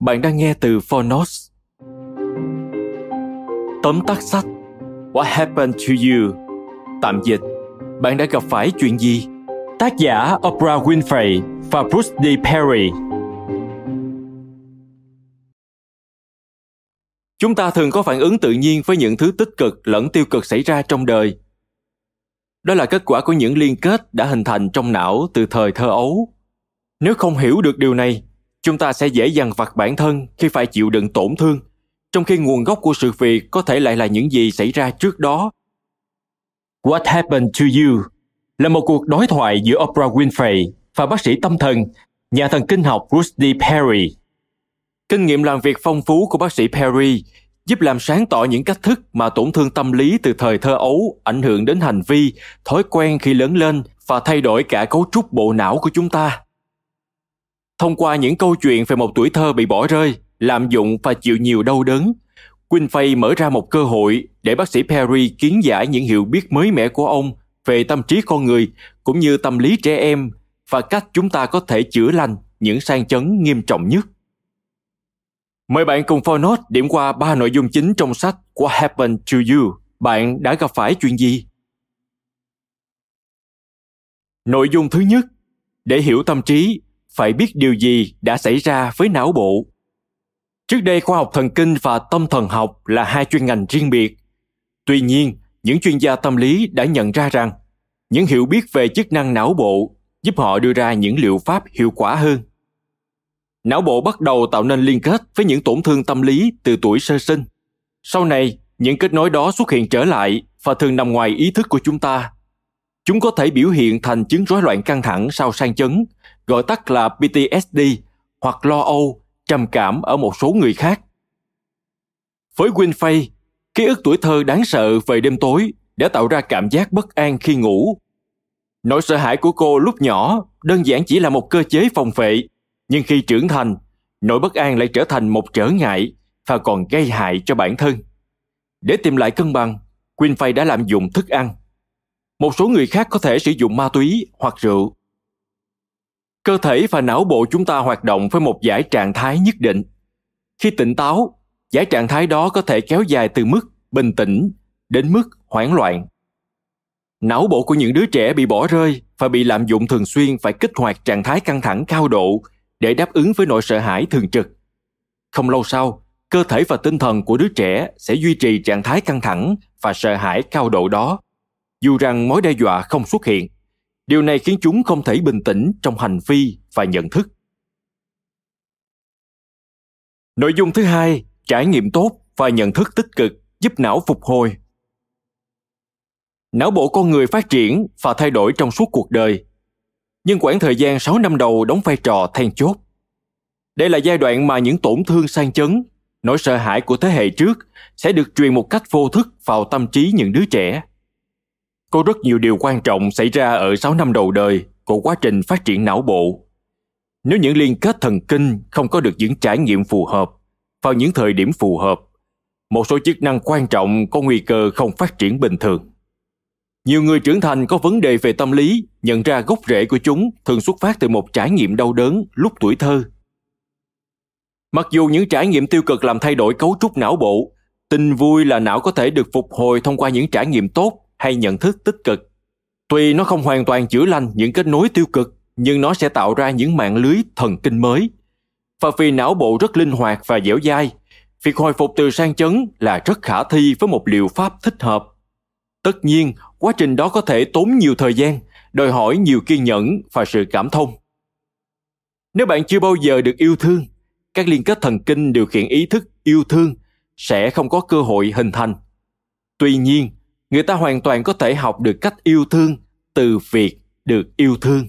Bạn đang nghe từ Phonos. Tóm tắt sách What happened to you? Tạm dịch Bạn đã gặp phải chuyện gì? Tác giả Oprah Winfrey và Bruce D. Perry Chúng ta thường có phản ứng tự nhiên với những thứ tích cực lẫn tiêu cực xảy ra trong đời. Đó là kết quả của những liên kết đã hình thành trong não từ thời thơ ấu. Nếu không hiểu được điều này, chúng ta sẽ dễ dàng vặt bản thân khi phải chịu đựng tổn thương, trong khi nguồn gốc của sự việc có thể lại là những gì xảy ra trước đó. What happened to you? Là một cuộc đối thoại giữa oprah winfrey và bác sĩ tâm thần, nhà thần kinh học Rusty perry. Kinh nghiệm làm việc phong phú của bác sĩ perry giúp làm sáng tỏ những cách thức mà tổn thương tâm lý từ thời thơ ấu ảnh hưởng đến hành vi, thói quen khi lớn lên và thay đổi cả cấu trúc bộ não của chúng ta. Thông qua những câu chuyện về một tuổi thơ bị bỏ rơi, lạm dụng và chịu nhiều đau đớn, Quinn Fay mở ra một cơ hội để bác sĩ Perry kiến giải những hiểu biết mới mẻ của ông về tâm trí con người cũng như tâm lý trẻ em và cách chúng ta có thể chữa lành những sang chấn nghiêm trọng nhất. Mời bạn cùng ForNot điểm qua ba nội dung chính trong sách What Happened to You? Bạn đã gặp phải chuyện gì? Nội dung thứ nhất, để hiểu tâm trí, phải biết điều gì đã xảy ra với não bộ. Trước đây, khoa học thần kinh và tâm thần học là hai chuyên ngành riêng biệt. Tuy nhiên, những chuyên gia tâm lý đã nhận ra rằng những hiểu biết về chức năng não bộ giúp họ đưa ra những liệu pháp hiệu quả hơn. Não bộ bắt đầu tạo nên liên kết với những tổn thương tâm lý từ tuổi sơ sinh. Sau này, những kết nối đó xuất hiện trở lại và thường nằm ngoài ý thức của chúng ta. Chúng có thể biểu hiện thành chứng rối loạn căng thẳng sau sang chấn gọi tắt là PTSD hoặc lo âu, trầm cảm ở một số người khác. Với Winfrey, ký ức tuổi thơ đáng sợ về đêm tối đã tạo ra cảm giác bất an khi ngủ. Nỗi sợ hãi của cô lúc nhỏ đơn giản chỉ là một cơ chế phòng vệ, nhưng khi trưởng thành, nỗi bất an lại trở thành một trở ngại và còn gây hại cho bản thân. Để tìm lại cân bằng, Winfrey đã lạm dụng thức ăn. Một số người khác có thể sử dụng ma túy hoặc rượu cơ thể và não bộ chúng ta hoạt động với một giải trạng thái nhất định. Khi tỉnh táo, giải trạng thái đó có thể kéo dài từ mức bình tĩnh đến mức hoảng loạn. Não bộ của những đứa trẻ bị bỏ rơi và bị lạm dụng thường xuyên phải kích hoạt trạng thái căng thẳng cao độ để đáp ứng với nỗi sợ hãi thường trực. Không lâu sau, cơ thể và tinh thần của đứa trẻ sẽ duy trì trạng thái căng thẳng và sợ hãi cao độ đó. Dù rằng mối đe dọa không xuất hiện điều này khiến chúng không thể bình tĩnh trong hành vi và nhận thức nội dung thứ hai trải nghiệm tốt và nhận thức tích cực giúp não phục hồi não bộ con người phát triển và thay đổi trong suốt cuộc đời nhưng quãng thời gian 6 năm đầu đóng vai trò then chốt. Đây là giai đoạn mà những tổn thương sang chấn, nỗi sợ hãi của thế hệ trước sẽ được truyền một cách vô thức vào tâm trí những đứa trẻ. Có rất nhiều điều quan trọng xảy ra ở 6 năm đầu đời của quá trình phát triển não bộ. Nếu những liên kết thần kinh không có được những trải nghiệm phù hợp vào những thời điểm phù hợp, một số chức năng quan trọng có nguy cơ không phát triển bình thường. Nhiều người trưởng thành có vấn đề về tâm lý nhận ra gốc rễ của chúng thường xuất phát từ một trải nghiệm đau đớn lúc tuổi thơ. Mặc dù những trải nghiệm tiêu cực làm thay đổi cấu trúc não bộ, tin vui là não có thể được phục hồi thông qua những trải nghiệm tốt hay nhận thức tích cực. Tuy nó không hoàn toàn chữa lành những kết nối tiêu cực, nhưng nó sẽ tạo ra những mạng lưới thần kinh mới. Và vì não bộ rất linh hoạt và dẻo dai, việc hồi phục từ sang chấn là rất khả thi với một liệu pháp thích hợp. Tất nhiên, quá trình đó có thể tốn nhiều thời gian, đòi hỏi nhiều kiên nhẫn và sự cảm thông. Nếu bạn chưa bao giờ được yêu thương, các liên kết thần kinh điều khiển ý thức yêu thương sẽ không có cơ hội hình thành. Tuy nhiên, người ta hoàn toàn có thể học được cách yêu thương từ việc được yêu thương.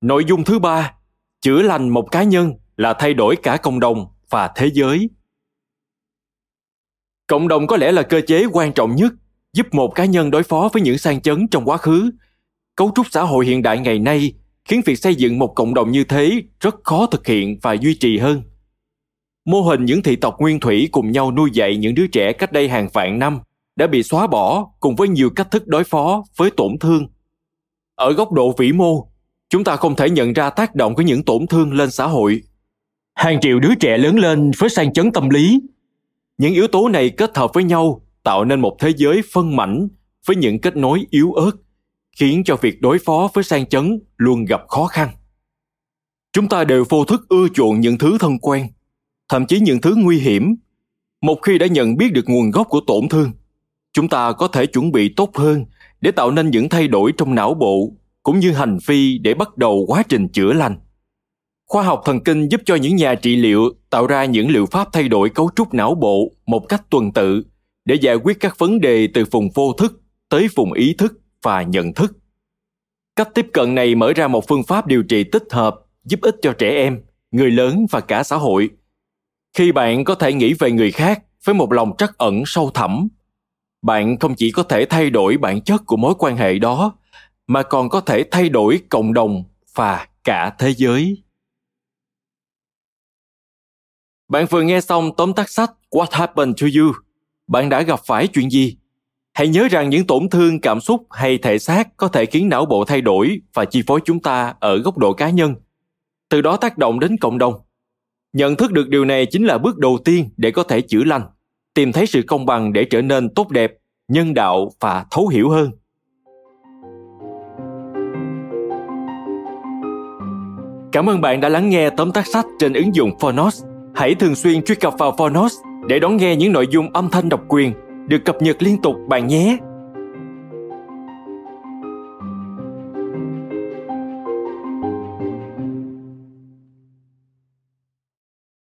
Nội dung thứ ba, chữa lành một cá nhân là thay đổi cả cộng đồng và thế giới. Cộng đồng có lẽ là cơ chế quan trọng nhất giúp một cá nhân đối phó với những sang chấn trong quá khứ. Cấu trúc xã hội hiện đại ngày nay khiến việc xây dựng một cộng đồng như thế rất khó thực hiện và duy trì hơn. Mô hình những thị tộc nguyên thủy cùng nhau nuôi dạy những đứa trẻ cách đây hàng vạn năm đã bị xóa bỏ cùng với nhiều cách thức đối phó với tổn thương. Ở góc độ vĩ mô, chúng ta không thể nhận ra tác động của những tổn thương lên xã hội. Hàng triệu đứa trẻ lớn lên với sang chấn tâm lý. Những yếu tố này kết hợp với nhau tạo nên một thế giới phân mảnh với những kết nối yếu ớt, khiến cho việc đối phó với sang chấn luôn gặp khó khăn. Chúng ta đều vô thức ưa chuộng những thứ thân quen, thậm chí những thứ nguy hiểm. Một khi đã nhận biết được nguồn gốc của tổn thương, chúng ta có thể chuẩn bị tốt hơn để tạo nên những thay đổi trong não bộ cũng như hành vi để bắt đầu quá trình chữa lành. Khoa học thần kinh giúp cho những nhà trị liệu tạo ra những liệu pháp thay đổi cấu trúc não bộ một cách tuần tự để giải quyết các vấn đề từ vùng vô thức tới vùng ý thức và nhận thức. Cách tiếp cận này mở ra một phương pháp điều trị tích hợp giúp ích cho trẻ em, người lớn và cả xã hội. Khi bạn có thể nghĩ về người khác với một lòng trắc ẩn sâu thẳm, bạn không chỉ có thể thay đổi bản chất của mối quan hệ đó mà còn có thể thay đổi cộng đồng và cả thế giới. Bạn vừa nghe xong tóm tắt sách What Happened to You? Bạn đã gặp phải chuyện gì? Hãy nhớ rằng những tổn thương cảm xúc hay thể xác có thể khiến não bộ thay đổi và chi phối chúng ta ở góc độ cá nhân, từ đó tác động đến cộng đồng. Nhận thức được điều này chính là bước đầu tiên để có thể chữa lành, tìm thấy sự công bằng để trở nên tốt đẹp, nhân đạo và thấu hiểu hơn. Cảm ơn bạn đã lắng nghe tóm tắt sách trên ứng dụng Phonos. Hãy thường xuyên truy cập vào Phonos để đón nghe những nội dung âm thanh độc quyền được cập nhật liên tục bạn nhé.